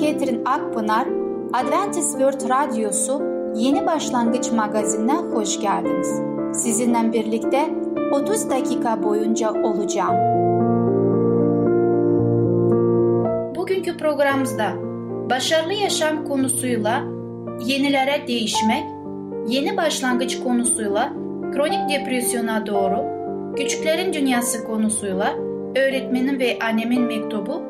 Ketrin Akpınar, Adventist World Radyosu Yeni Başlangıç magazinine hoş geldiniz. Sizinle birlikte 30 dakika boyunca olacağım. Bugünkü programımızda başarılı yaşam konusuyla yenilere değişmek, yeni başlangıç konusuyla kronik depresyona doğru, küçüklerin dünyası konusuyla öğretmenin ve annemin mektubu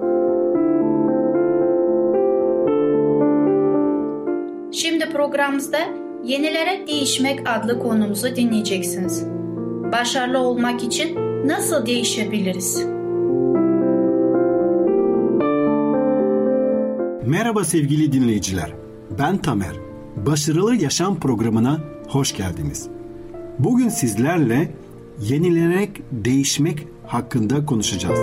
programımızda Yenilere Değişmek adlı konumuzu dinleyeceksiniz. Başarılı olmak için nasıl değişebiliriz? Merhaba sevgili dinleyiciler. Ben Tamer. Başarılı Yaşam programına hoş geldiniz. Bugün sizlerle yenilenerek değişmek hakkında konuşacağız.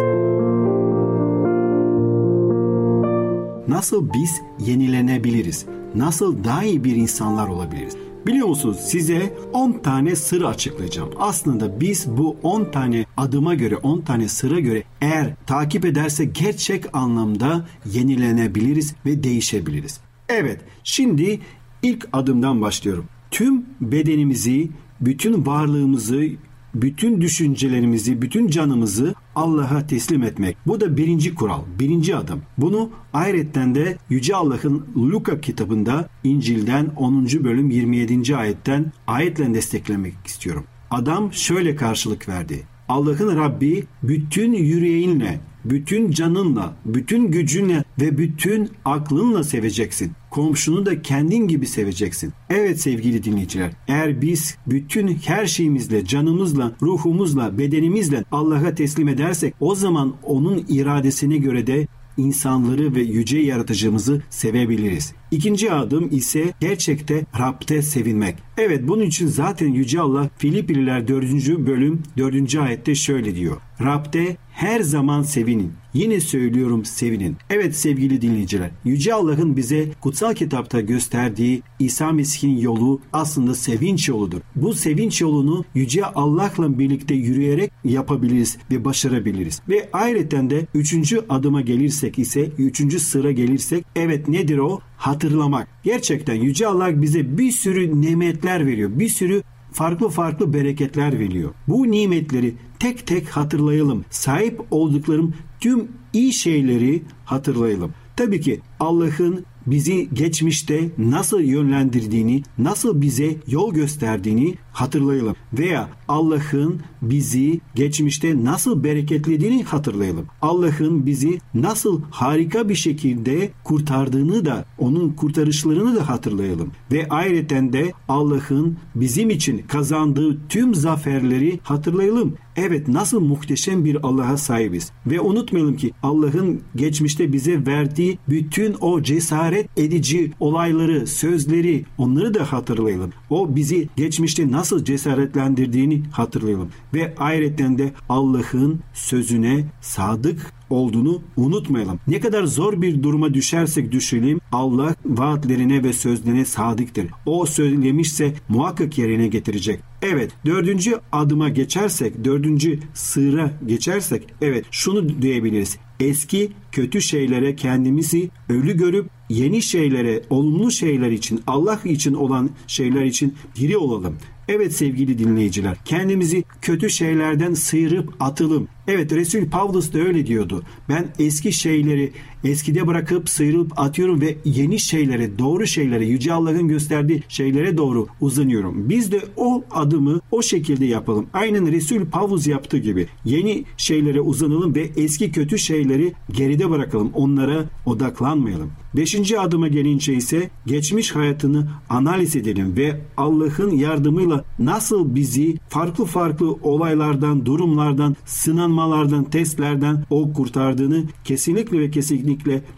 Nasıl biz yenilenebiliriz? Nasıl daha iyi bir insanlar olabiliriz? Biliyor musunuz size 10 tane sır açıklayacağım. Aslında biz bu 10 tane adıma göre 10 tane sıra göre eğer takip ederse gerçek anlamda yenilenebiliriz ve değişebiliriz. Evet şimdi ilk adımdan başlıyorum. Tüm bedenimizi, bütün varlığımızı, bütün düşüncelerimizi, bütün canımızı Allah'a teslim etmek. Bu da birinci kural, birinci adım. Bunu ayrıca de Yüce Allah'ın Luka kitabında İncil'den 10. bölüm 27. ayetten ayetle desteklemek istiyorum. Adam şöyle karşılık verdi. Allah'ın Rabbi bütün yüreğinle, bütün canınla, bütün gücünle ve bütün aklınla seveceksin. Komşunu da kendin gibi seveceksin. Evet sevgili dinleyiciler, eğer biz bütün her şeyimizle, canımızla, ruhumuzla, bedenimizle Allah'a teslim edersek o zaman onun iradesine göre de insanları ve yüce yaratıcımızı sevebiliriz. İkinci adım ise gerçekte Rab'de sevinmek. Evet bunun için zaten Yüce Allah Filipliler 4. bölüm 4. ayette şöyle diyor. Rab'de her zaman sevinin. Yine söylüyorum sevinin. Evet sevgili dinleyiciler, Yüce Allah'ın bize kutsal kitapta gösterdiği İsa Mesih'in yolu aslında sevinç yoludur. Bu sevinç yolunu Yüce Allah'la birlikte yürüyerek yapabiliriz ve başarabiliriz. Ve ayrıca de üçüncü adıma gelirsek ise, üçüncü sıra gelirsek, evet nedir o? Hatırlamak. Gerçekten Yüce Allah bize bir sürü nimetler veriyor. Bir sürü farklı farklı bereketler veriyor. Bu nimetleri tek tek hatırlayalım. Sahip olduklarım tüm iyi şeyleri hatırlayalım. Tabii ki Allah'ın bizi geçmişte nasıl yönlendirdiğini, nasıl bize yol gösterdiğini hatırlayalım. Veya Allah'ın bizi geçmişte nasıl bereketlediğini hatırlayalım. Allah'ın bizi nasıl harika bir şekilde kurtardığını da, onun kurtarışlarını da hatırlayalım. Ve ayrıca de Allah'ın bizim için kazandığı tüm zaferleri hatırlayalım. Evet nasıl muhteşem bir Allah'a sahibiz. Ve unutmayalım ki Allah'ın geçmişte bize verdiği bütün o cesaret edici olayları, sözleri onları da hatırlayalım. O bizi geçmişte nasıl cesaretlendirdiğini hatırlayalım. Ve ayrıca de Allah'ın sözüne sadık olduğunu unutmayalım. Ne kadar zor bir duruma düşersek düşelim Allah vaatlerine ve sözlerine sadıktır. O söylemişse muhakkak yerine getirecek. Evet dördüncü adıma geçersek, dördüncü sığıra geçersek evet şunu diyebiliriz. Eski kötü şeylere kendimizi ölü görüp yeni şeylere, olumlu şeyler için, Allah için olan şeyler için diri olalım. Evet sevgili dinleyiciler, kendimizi kötü şeylerden sıyırıp atılım. Evet Resul Pavlus da öyle diyordu. Ben eski şeyleri eskide bırakıp sıyrılıp atıyorum ve yeni şeylere, doğru şeylere, Yüce Allah'ın gösterdiği şeylere doğru uzanıyorum. Biz de o adımı o şekilde yapalım. Aynen Resul Pavlus yaptığı gibi. Yeni şeylere uzanalım ve eski kötü şeyleri geride bırakalım. Onlara odaklanmayalım. Beşinci adıma gelince ise geçmiş hayatını analiz edelim ve Allah'ın yardımıyla nasıl bizi farklı farklı olaylardan, durumlardan, sınanmalardan, testlerden o kurtardığını kesinlikle ve kesinlikle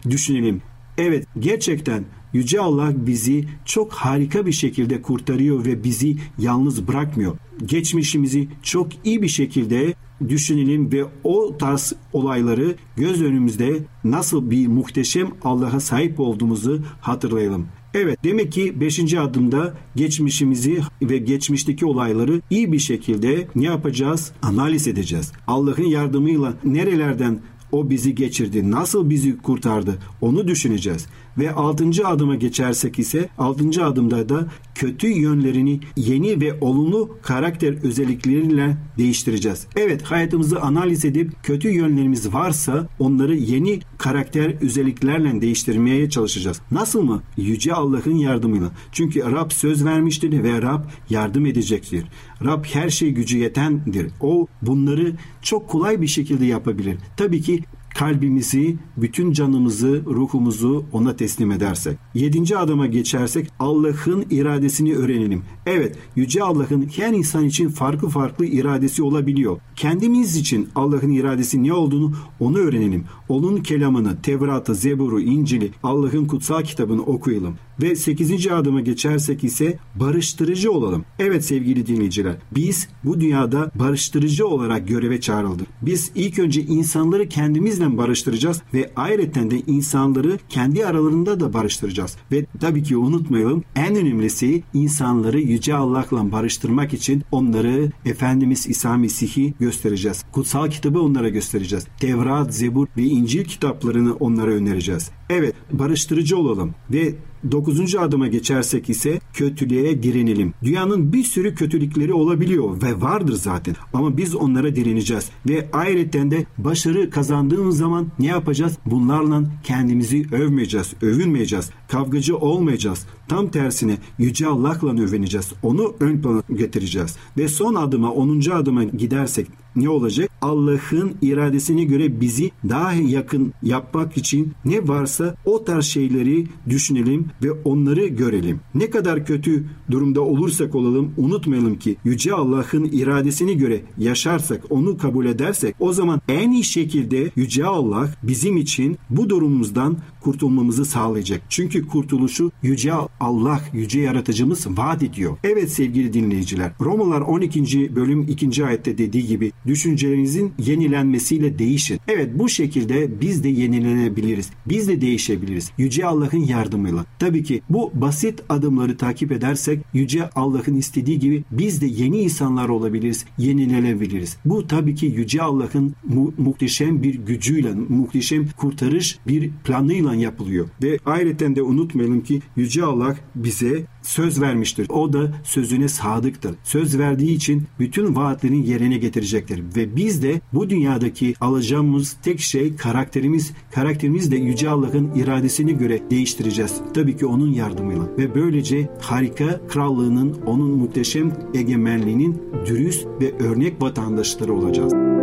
düşünelim. Evet gerçekten Yüce Allah bizi çok harika bir şekilde kurtarıyor ve bizi yalnız bırakmıyor. Geçmişimizi çok iyi bir şekilde düşünelim ve o tarz olayları göz önümüzde nasıl bir muhteşem Allah'a sahip olduğumuzu hatırlayalım. Evet demek ki 5. adımda geçmişimizi ve geçmişteki olayları iyi bir şekilde ne yapacağız? Analiz edeceğiz. Allah'ın yardımıyla nerelerden o bizi geçirdi, nasıl bizi kurtardı onu düşüneceğiz. Ve altıncı adıma geçersek ise altıncı adımda da kötü yönlerini yeni ve olumlu karakter özellikleriyle değiştireceğiz. Evet hayatımızı analiz edip kötü yönlerimiz varsa onları yeni karakter özelliklerle değiştirmeye çalışacağız. Nasıl mı? Yüce Allah'ın yardımıyla. Çünkü Rab söz vermiştir ve Rab yardım edecektir. Rab her şey gücü yetendir. O bunları çok kolay bir şekilde yapabilir. Tabii ki kalbimizi, bütün canımızı, ruhumuzu ona teslim edersek. Yedinci adıma geçersek Allah'ın iradesini öğrenelim. Evet, Yüce Allah'ın her insan için farklı farklı iradesi olabiliyor. Kendimiz için Allah'ın iradesi ne olduğunu onu öğrenelim. Onun kelamını, Tevrat'ı, Zebur'u, İncil'i, Allah'ın kutsal kitabını okuyalım. Ve 8. adıma geçersek ise barıştırıcı olalım. Evet sevgili dinleyiciler biz bu dünyada barıştırıcı olarak göreve çağrıldık. Biz ilk önce insanları kendimizle barıştıracağız ve ayrıca de insanları kendi aralarında da barıştıracağız. Ve tabii ki unutmayalım en önemlisi insanları Yüce Allah'la barıştırmak için onları Efendimiz İsa Mesih'i göstereceğiz. Kutsal kitabı onlara göstereceğiz. Tevrat, Zebur ve İncil kitaplarını onlara önereceğiz. Evet barıştırıcı olalım ve Dokuzuncu adıma geçersek ise kötülüğe direnelim. Dünyanın bir sürü kötülükleri olabiliyor ve vardır zaten. Ama biz onlara direneceğiz. Ve ayrıca de başarı kazandığımız zaman ne yapacağız? Bunlarla kendimizi övmeyeceğiz, övünmeyeceğiz. Kavgacı olmayacağız. Tam tersine Yüce Allah'la övüneceğiz. Onu ön plana getireceğiz. Ve son adıma, onuncu adıma gidersek ne olacak? Allah'ın iradesine göre bizi daha yakın yapmak için ne varsa o tarz şeyleri düşünelim ve onları görelim. Ne kadar kötü durumda olursak olalım unutmayalım ki Yüce Allah'ın iradesine göre yaşarsak, onu kabul edersek o zaman en iyi şekilde Yüce Allah bizim için bu durumumuzdan kurtulmamızı sağlayacak. Çünkü kurtuluşu Yüce Allah, Yüce Yaratıcımız vaat ediyor. Evet sevgili dinleyiciler, Romalar 12. bölüm 2. ayette dediği gibi düşüncelerinizin yenilenmesiyle değişin. Evet bu şekilde biz de yenilenebiliriz. Biz de değişebiliriz. Yüce Allah'ın yardımıyla. Tabii ki bu basit adımları takip edersek Yüce Allah'ın istediği gibi biz de yeni insanlar olabiliriz, yenilenebiliriz. Bu tabii ki Yüce Allah'ın mu- muhteşem bir gücüyle, muhteşem kurtarış bir planıyla yapılıyor. Ve ayrıca de unutmayalım ki Yüce Allah bize söz vermiştir. O da sözüne sadıktır. Söz verdiği için bütün vaatlerini yerine getirecektir. Ve biz de bu dünyadaki alacağımız tek şey karakterimiz, karakterimiz de Yüce Allah'ın iradesine göre değiştireceğiz. Tabii ki onun yardımıyla. Ve böylece harika krallığının, onun muhteşem egemenliğinin dürüst ve örnek vatandaşları olacağız.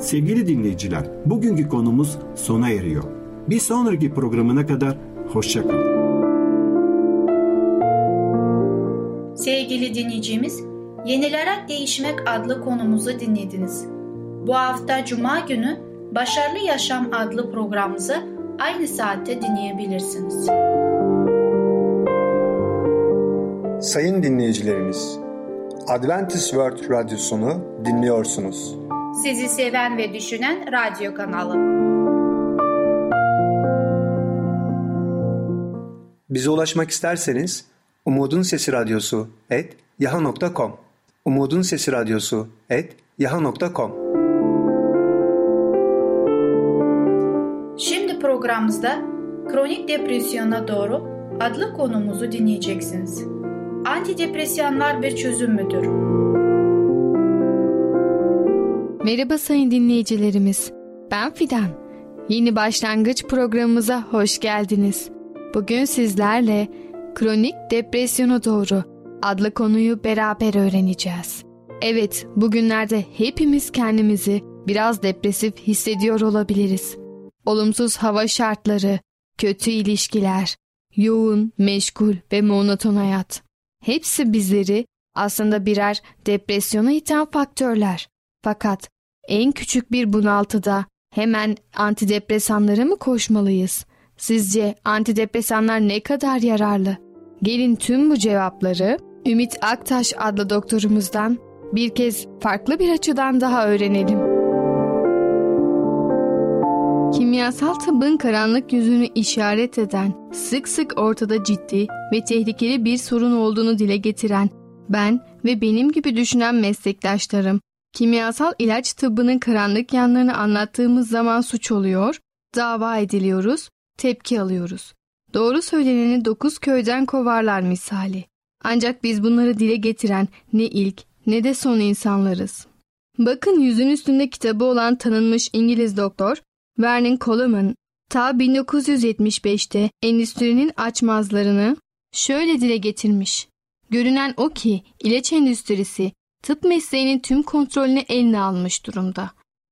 Sevgili dinleyiciler, bugünkü konumuz sona eriyor. Bir sonraki programına kadar hoşçakalın. Sevgili dinleyicimiz, Yenilerek Değişmek adlı konumuzu dinlediniz. Bu hafta Cuma günü Başarılı Yaşam adlı programımızı aynı saatte dinleyebilirsiniz. Sayın dinleyicilerimiz, Adventist World Radyosunu dinliyorsunuz. Sizi seven ve düşünen radyo kanalı. Bize ulaşmak isterseniz Umutun Sesi Radyosu et yaha.com Umutun Sesi Radyosu et yaha.com Şimdi programımızda kronik depresyona doğru adlı konumuzu dinleyeceksiniz. Antidepresanlar bir çözüm müdür? Merhaba sayın dinleyicilerimiz. Ben Fidan. Yeni başlangıç programımıza hoş geldiniz. Bugün sizlerle kronik depresyona doğru adlı konuyu beraber öğreneceğiz. Evet, bugünlerde hepimiz kendimizi biraz depresif hissediyor olabiliriz. Olumsuz hava şartları, kötü ilişkiler, yoğun, meşgul ve monoton hayat. Hepsi bizleri aslında birer depresyona iten faktörler. Fakat en küçük bir bunaltıda hemen antidepresanlara mı koşmalıyız? Sizce antidepresanlar ne kadar yararlı? Gelin tüm bu cevapları Ümit Aktaş adlı doktorumuzdan bir kez farklı bir açıdan daha öğrenelim. Kimyasal tıbbın karanlık yüzünü işaret eden, sık sık ortada ciddi ve tehlikeli bir sorun olduğunu dile getiren, ben ve benim gibi düşünen meslektaşlarım, kimyasal ilaç tıbbının karanlık yanlarını anlattığımız zaman suç oluyor, dava ediliyoruz, tepki alıyoruz. Doğru söyleneni dokuz köyden kovarlar misali. Ancak biz bunları dile getiren ne ilk ne de son insanlarız. Bakın yüzün üstünde kitabı olan tanınmış İngiliz doktor Vernon Coleman ta 1975'te endüstrinin açmazlarını şöyle dile getirmiş. Görünen o ki ilaç endüstrisi tıp mesleğinin tüm kontrolünü eline almış durumda.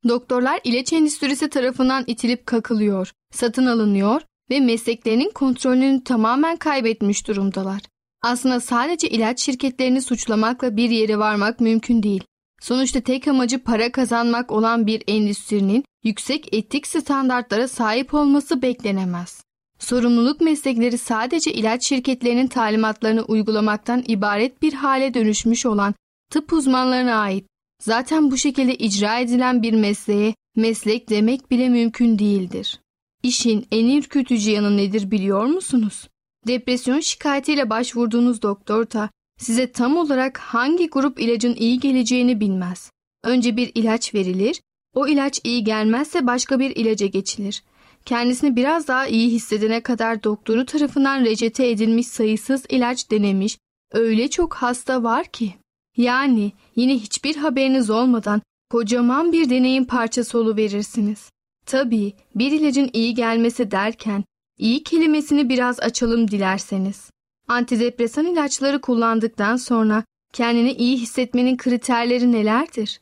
Doktorlar ilaç endüstrisi tarafından itilip kakılıyor, satın alınıyor ve mesleklerinin kontrolünü tamamen kaybetmiş durumdalar. Aslında sadece ilaç şirketlerini suçlamakla bir yere varmak mümkün değil. Sonuçta tek amacı para kazanmak olan bir endüstrinin yüksek etik standartlara sahip olması beklenemez. Sorumluluk meslekleri sadece ilaç şirketlerinin talimatlarını uygulamaktan ibaret bir hale dönüşmüş olan tıp uzmanlarına ait. Zaten bu şekilde icra edilen bir mesleğe meslek demek bile mümkün değildir. İşin en ürkütücü yanı nedir biliyor musunuz? Depresyon şikayetiyle başvurduğunuz doktor da size tam olarak hangi grup ilacın iyi geleceğini bilmez. Önce bir ilaç verilir, o ilaç iyi gelmezse başka bir ilaca geçilir. Kendisini biraz daha iyi hissedene kadar doktoru tarafından reçete edilmiş sayısız ilaç denemiş, öyle çok hasta var ki. Yani yine hiçbir haberiniz olmadan kocaman bir deneyim parçası verirsiniz. Tabii bir ilacın iyi gelmesi derken iyi kelimesini biraz açalım dilerseniz. Antidepresan ilaçları kullandıktan sonra kendini iyi hissetmenin kriterleri nelerdir?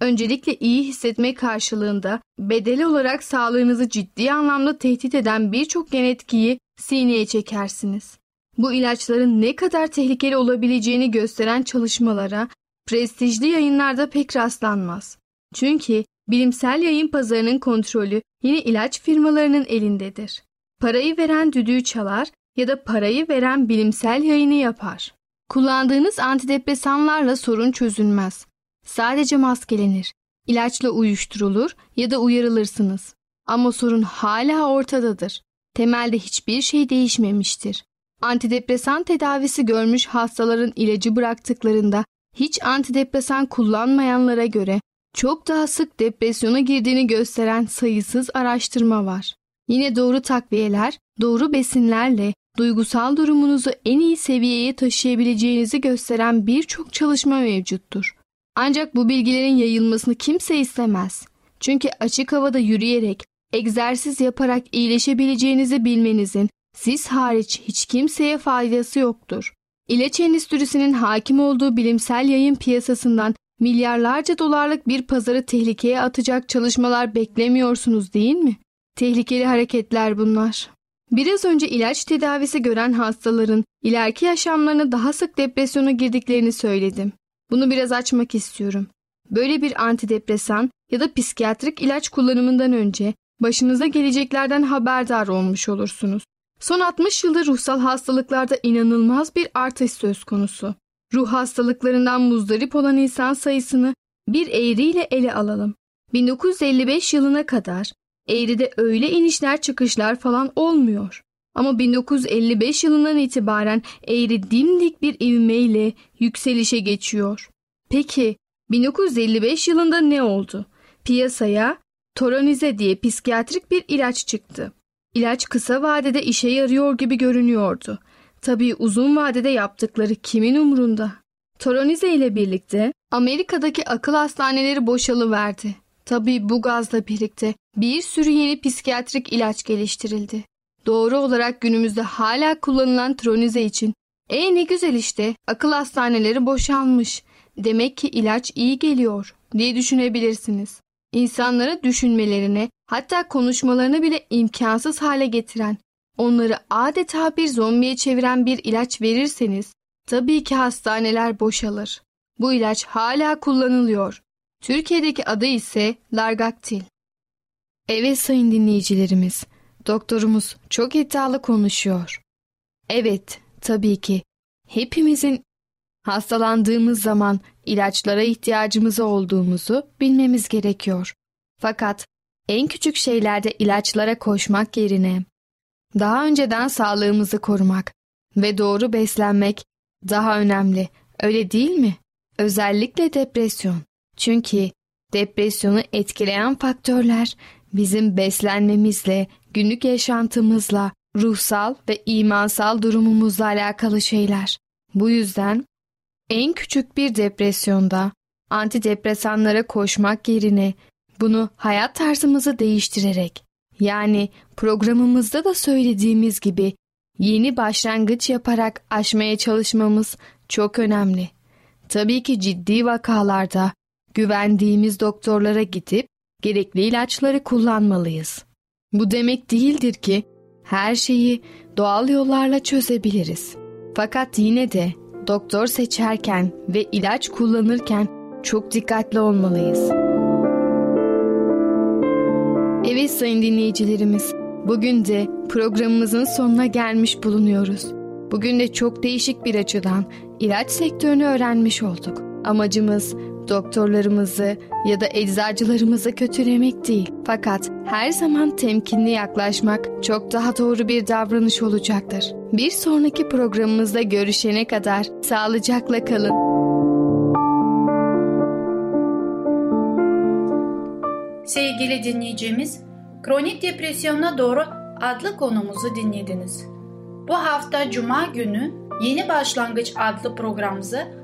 Öncelikle iyi hissetme karşılığında bedeli olarak sağlığınızı ciddi anlamda tehdit eden birçok gen etkiyi sineye çekersiniz. Bu ilaçların ne kadar tehlikeli olabileceğini gösteren çalışmalara prestijli yayınlarda pek rastlanmaz. Çünkü bilimsel yayın pazarının kontrolü yine ilaç firmalarının elindedir. Parayı veren düdüğü çalar ya da parayı veren bilimsel yayını yapar. Kullandığınız antidepresanlarla sorun çözülmez. Sadece maskelenir, ilaçla uyuşturulur ya da uyarılırsınız. Ama sorun hala ortadadır. Temelde hiçbir şey değişmemiştir. Antidepresan tedavisi görmüş hastaların ilacı bıraktıklarında hiç antidepresan kullanmayanlara göre çok daha sık depresyona girdiğini gösteren sayısız araştırma var. Yine doğru takviyeler, doğru besinlerle duygusal durumunuzu en iyi seviyeye taşıyabileceğinizi gösteren birçok çalışma mevcuttur. Ancak bu bilgilerin yayılmasını kimse istemez. Çünkü açık havada yürüyerek, egzersiz yaparak iyileşebileceğinizi bilmenizin siz hariç hiç kimseye faydası yoktur. İlaç endüstrisinin hakim olduğu bilimsel yayın piyasasından milyarlarca dolarlık bir pazarı tehlikeye atacak çalışmalar beklemiyorsunuz değil mi? Tehlikeli hareketler bunlar. Biraz önce ilaç tedavisi gören hastaların ileriki yaşamlarına daha sık depresyona girdiklerini söyledim. Bunu biraz açmak istiyorum. Böyle bir antidepresan ya da psikiyatrik ilaç kullanımından önce başınıza geleceklerden haberdar olmuş olursunuz. Son 60 yılda ruhsal hastalıklarda inanılmaz bir artış söz konusu. Ruh hastalıklarından muzdarip olan insan sayısını bir eğriyle ele alalım. 1955 yılına kadar eğride öyle inişler çıkışlar falan olmuyor. Ama 1955 yılından itibaren eğri dimdik bir ivmeyle yükselişe geçiyor. Peki 1955 yılında ne oldu? Piyasaya Toronize diye psikiyatrik bir ilaç çıktı. İlaç kısa vadede işe yarıyor gibi görünüyordu. Tabii uzun vadede yaptıkları kimin umrunda? Toronize ile birlikte Amerika'daki akıl hastaneleri boşalıverdi. Tabii bu gazla birlikte bir sürü yeni psikiyatrik ilaç geliştirildi. Doğru olarak günümüzde hala kullanılan tronize için e ne güzel işte akıl hastaneleri boşalmış. Demek ki ilaç iyi geliyor diye düşünebilirsiniz. İnsanlara düşünmelerini hatta konuşmalarını bile imkansız hale getiren, onları adeta bir zombiye çeviren bir ilaç verirseniz tabii ki hastaneler boşalır. Bu ilaç hala kullanılıyor. Türkiye'deki adı ise Largaktil. Evet sayın dinleyicilerimiz, doktorumuz çok iddialı konuşuyor. Evet, tabii ki. Hepimizin hastalandığımız zaman ilaçlara ihtiyacımız olduğumuzu bilmemiz gerekiyor. Fakat en küçük şeylerde ilaçlara koşmak yerine daha önceden sağlığımızı korumak ve doğru beslenmek daha önemli. Öyle değil mi? Özellikle depresyon. Çünkü depresyonu etkileyen faktörler bizim beslenmemizle, günlük yaşantımızla, ruhsal ve imansal durumumuzla alakalı şeyler. Bu yüzden en küçük bir depresyonda antidepresanlara koşmak yerine bunu hayat tarzımızı değiştirerek yani programımızda da söylediğimiz gibi yeni başlangıç yaparak aşmaya çalışmamız çok önemli. Tabii ki ciddi vakalarda güvendiğimiz doktorlara gidip gerekli ilaçları kullanmalıyız. Bu demek değildir ki her şeyi doğal yollarla çözebiliriz. Fakat yine de doktor seçerken ve ilaç kullanırken çok dikkatli olmalıyız. Evet sayın dinleyicilerimiz, bugün de programımızın sonuna gelmiş bulunuyoruz. Bugün de çok değişik bir açıdan ilaç sektörünü öğrenmiş olduk. Amacımız doktorlarımızı ya da eczacılarımızı kötülemek değil. Fakat her zaman temkinli yaklaşmak çok daha doğru bir davranış olacaktır. Bir sonraki programımızda görüşene kadar sağlıcakla kalın. Sevgili dinleyicimiz, kronik depresyona doğru adlı konumuzu dinlediniz. Bu hafta Cuma günü Yeni Başlangıç adlı programımızı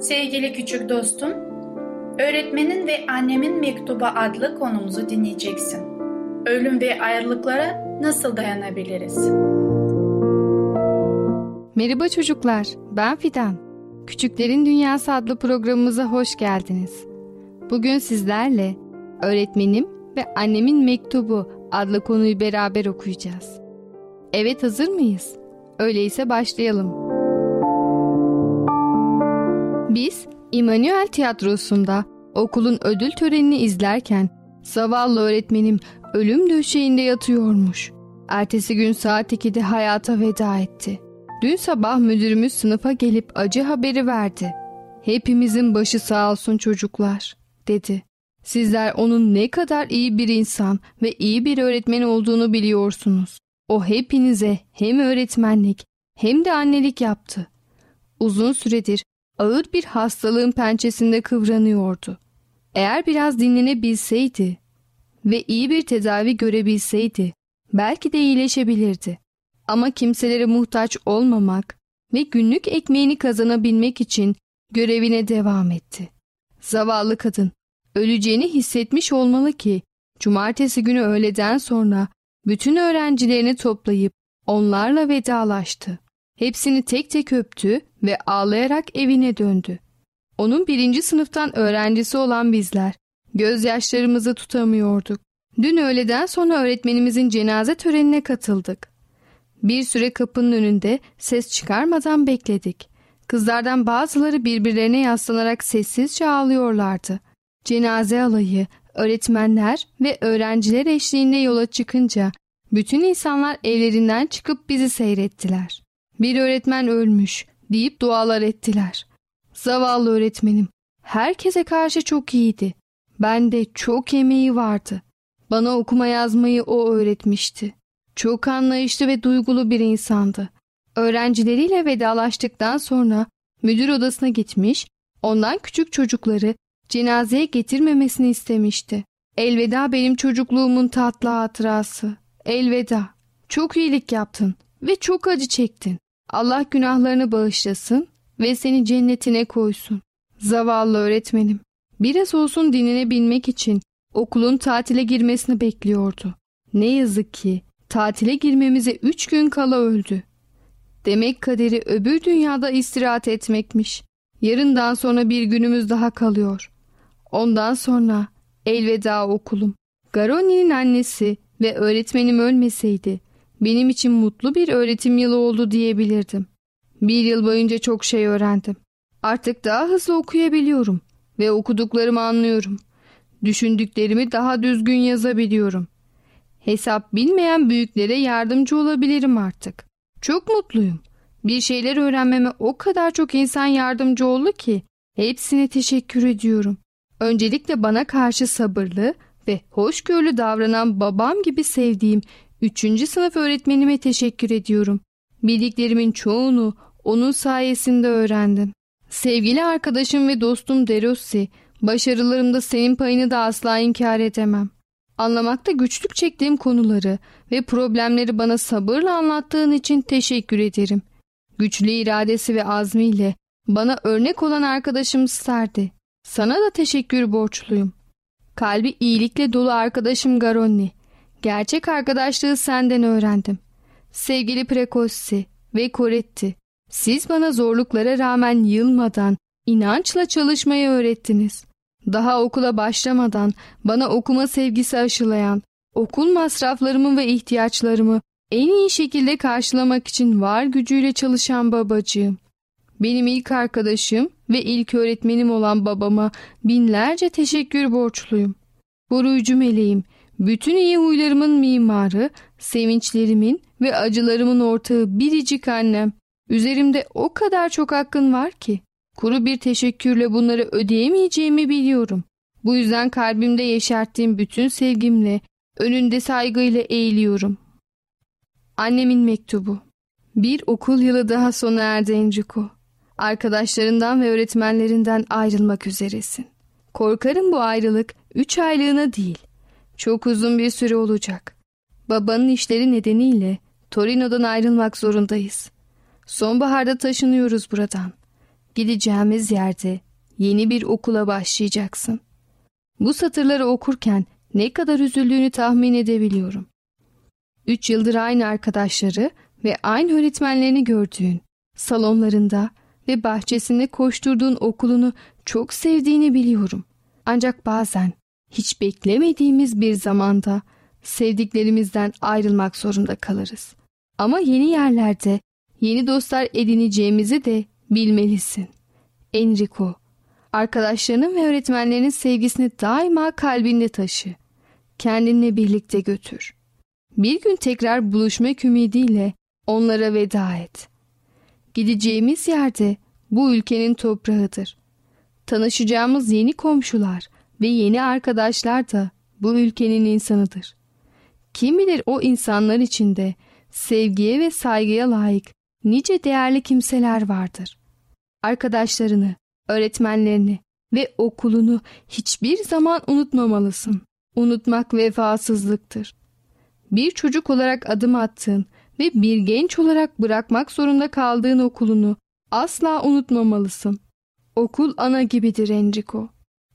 Sevgili küçük dostum, Öğretmenin ve Annemin Mektubu adlı konumuzu dinleyeceksin. Ölüm ve ayrılıklara nasıl dayanabiliriz? Merhaba çocuklar, ben Fidan. Küçüklerin Dünyası adlı programımıza hoş geldiniz. Bugün sizlerle Öğretmenim ve Annemin Mektubu adlı konuyu beraber okuyacağız. Evet hazır mıyız? Öyleyse başlayalım. Biz İmanuel Tiyatrosu'nda okulun ödül törenini izlerken zavallı öğretmenim ölüm döşeğinde yatıyormuş. Ertesi gün saat 2'de hayata veda etti. Dün sabah müdürümüz sınıfa gelip acı haberi verdi. Hepimizin başı sağ olsun çocuklar, dedi. Sizler onun ne kadar iyi bir insan ve iyi bir öğretmen olduğunu biliyorsunuz. O hepinize hem öğretmenlik hem de annelik yaptı. Uzun süredir ağır bir hastalığın pençesinde kıvranıyordu. Eğer biraz dinlenebilseydi ve iyi bir tedavi görebilseydi belki de iyileşebilirdi. Ama kimselere muhtaç olmamak ve günlük ekmeğini kazanabilmek için görevine devam etti. Zavallı kadın öleceğini hissetmiş olmalı ki cumartesi günü öğleden sonra bütün öğrencilerini toplayıp onlarla vedalaştı. Hepsini tek tek öptü ve ağlayarak evine döndü. Onun birinci sınıftan öğrencisi olan bizler gözyaşlarımızı tutamıyorduk. Dün öğleden sonra öğretmenimizin cenaze törenine katıldık. Bir süre kapının önünde ses çıkarmadan bekledik. Kızlardan bazıları birbirlerine yaslanarak sessizce ağlıyorlardı. Cenaze alayı, öğretmenler ve öğrenciler eşliğinde yola çıkınca bütün insanlar evlerinden çıkıp bizi seyrettiler. Bir öğretmen ölmüş deyip dualar ettiler. Zavallı öğretmenim. Herkese karşı çok iyiydi. Bende çok emeği vardı. Bana okuma yazmayı o öğretmişti. Çok anlayışlı ve duygulu bir insandı. Öğrencileriyle vedalaştıktan sonra müdür odasına gitmiş, ondan küçük çocukları cenazeye getirmemesini istemişti. Elveda benim çocukluğumun tatlı hatırası. Elveda. Çok iyilik yaptın ve çok acı çektin. Allah günahlarını bağışlasın ve seni cennetine koysun. Zavallı öğretmenim. Biraz olsun dinine binmek için okulun tatile girmesini bekliyordu. Ne yazık ki tatile girmemize üç gün kala öldü. Demek kaderi öbür dünyada istirahat etmekmiş. Yarından sonra bir günümüz daha kalıyor. Ondan sonra elveda okulum. Garoni'nin annesi ve öğretmenim ölmeseydi benim için mutlu bir öğretim yılı oldu diyebilirdim. Bir yıl boyunca çok şey öğrendim. Artık daha hızlı okuyabiliyorum ve okuduklarımı anlıyorum. Düşündüklerimi daha düzgün yazabiliyorum. Hesap bilmeyen büyüklere yardımcı olabilirim artık. Çok mutluyum. Bir şeyler öğrenmeme o kadar çok insan yardımcı oldu ki hepsine teşekkür ediyorum. Öncelikle bana karşı sabırlı ve hoşgörülü davranan babam gibi sevdiğim 3. sınıf öğretmenime teşekkür ediyorum. Bildiklerimin çoğunu onun sayesinde öğrendim. Sevgili arkadaşım ve dostum Derossi, başarılarımda senin payını da asla inkar edemem. Anlamakta güçlük çektiğim konuları ve problemleri bana sabırla anlattığın için teşekkür ederim. Güçlü iradesi ve azmiyle bana örnek olan arkadaşım Stardi. Sana da teşekkür borçluyum. Kalbi iyilikle dolu arkadaşım Garonni. Gerçek arkadaşlığı senden öğrendim. Sevgili Precossi ve Coretti, siz bana zorluklara rağmen yılmadan, inançla çalışmayı öğrettiniz. Daha okula başlamadan bana okuma sevgisi aşılayan, okul masraflarımı ve ihtiyaçlarımı en iyi şekilde karşılamak için var gücüyle çalışan babacığım. Benim ilk arkadaşım ve ilk öğretmenim olan babama binlerce teşekkür borçluyum. Koruyucu meleğim, bütün iyi huylarımın mimarı, sevinçlerimin ve acılarımın ortağı biricik annem. Üzerimde o kadar çok hakkın var ki. Kuru bir teşekkürle bunları ödeyemeyeceğimi biliyorum. Bu yüzden kalbimde yeşerttiğim bütün sevgimle, önünde saygıyla eğiliyorum. Annemin mektubu. Bir okul yılı daha sona erdi Enrico. Arkadaşlarından ve öğretmenlerinden ayrılmak üzeresin. Korkarım bu ayrılık üç aylığına değil, çok uzun bir süre olacak. Babanın işleri nedeniyle Torino'dan ayrılmak zorundayız. Sonbaharda taşınıyoruz buradan. Gideceğimiz yerde yeni bir okula başlayacaksın. Bu satırları okurken ne kadar üzüldüğünü tahmin edebiliyorum. Üç yıldır aynı arkadaşları ve aynı öğretmenlerini gördüğün, salonlarında ve bahçesinde koşturduğun okulunu çok sevdiğini biliyorum. Ancak bazen hiç beklemediğimiz bir zamanda sevdiklerimizden ayrılmak zorunda kalırız. Ama yeni yerlerde yeni dostlar edineceğimizi de bilmelisin. Enrico, arkadaşlarının ve öğretmenlerinin sevgisini daima kalbinde taşı. Kendinle birlikte götür. Bir gün tekrar buluşmak ümidiyle onlara veda et. Gideceğimiz yerde bu ülkenin toprağıdır. Tanışacağımız yeni komşular ve yeni arkadaşlar da bu ülkenin insanıdır. Kim bilir o insanlar içinde sevgiye ve saygıya layık nice değerli kimseler vardır. Arkadaşlarını, öğretmenlerini ve okulunu hiçbir zaman unutmamalısın. Unutmak vefasızlıktır. Bir çocuk olarak adım attığın ve bir genç olarak bırakmak zorunda kaldığın okulunu asla unutmamalısın. Okul ana gibidir Enrico.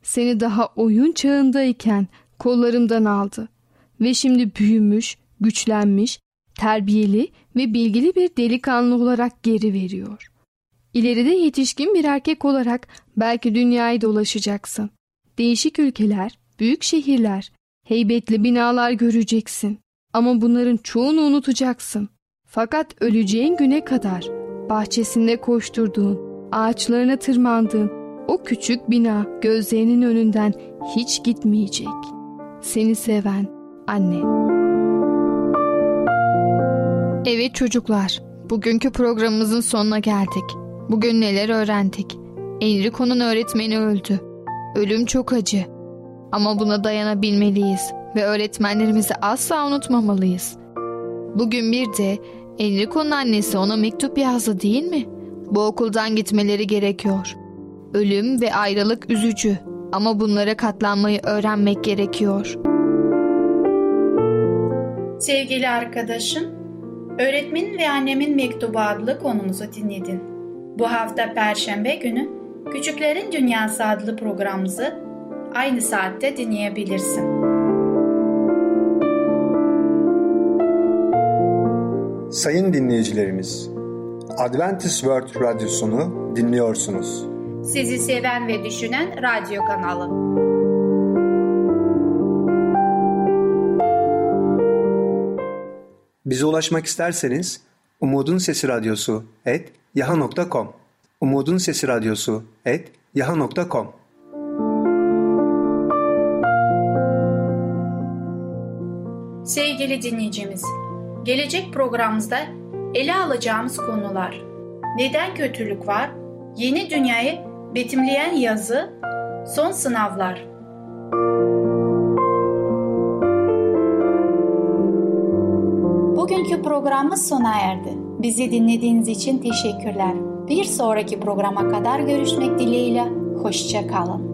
Seni daha oyun çağındayken kollarımdan aldı ve şimdi büyümüş, güçlenmiş, terbiyeli ve bilgili bir delikanlı olarak geri veriyor. İleride yetişkin bir erkek olarak belki dünyayı dolaşacaksın. Değişik ülkeler, büyük şehirler, heybetli binalar göreceksin. Ama bunların çoğunu unutacaksın. Fakat öleceğin güne kadar bahçesinde koşturduğun, ağaçlarına tırmandığın o küçük bina gözlerinin önünden hiç gitmeyecek. Seni seven anne. Evet çocuklar, bugünkü programımızın sonuna geldik. Bugün neler öğrendik? Enrico'nun öğretmeni öldü. Ölüm çok acı. Ama buna dayanabilmeliyiz ve öğretmenlerimizi asla unutmamalıyız. Bugün bir de Enrico'nun annesi ona mektup yazdı değil mi? Bu okuldan gitmeleri gerekiyor. Ölüm ve ayrılık üzücü ama bunlara katlanmayı öğrenmek gerekiyor. Sevgili arkadaşım, Öğretmenin ve Annemin Mektubu adlı konumuzu dinledin. Bu hafta Perşembe günü Küçüklerin Dünyası adlı programımızı aynı saatte dinleyebilirsin. Sayın dinleyicilerimiz, Adventist World Radyosunu dinliyorsunuz. Sizi seven ve düşünen radyo kanalı. Bize ulaşmak isterseniz Umutun Sesi Radyosu et yaha.com Umutun Sesi Radyosu et yaha.com Sevgili dinleyicimiz, gelecek programımızda ele alacağımız konular Neden kötülük var? Yeni dünyayı betimleyen yazı, son sınavlar. Bugünkü programımız sona erdi. Bizi dinlediğiniz için teşekkürler. Bir sonraki programa kadar görüşmek dileğiyle. Hoşça kalın.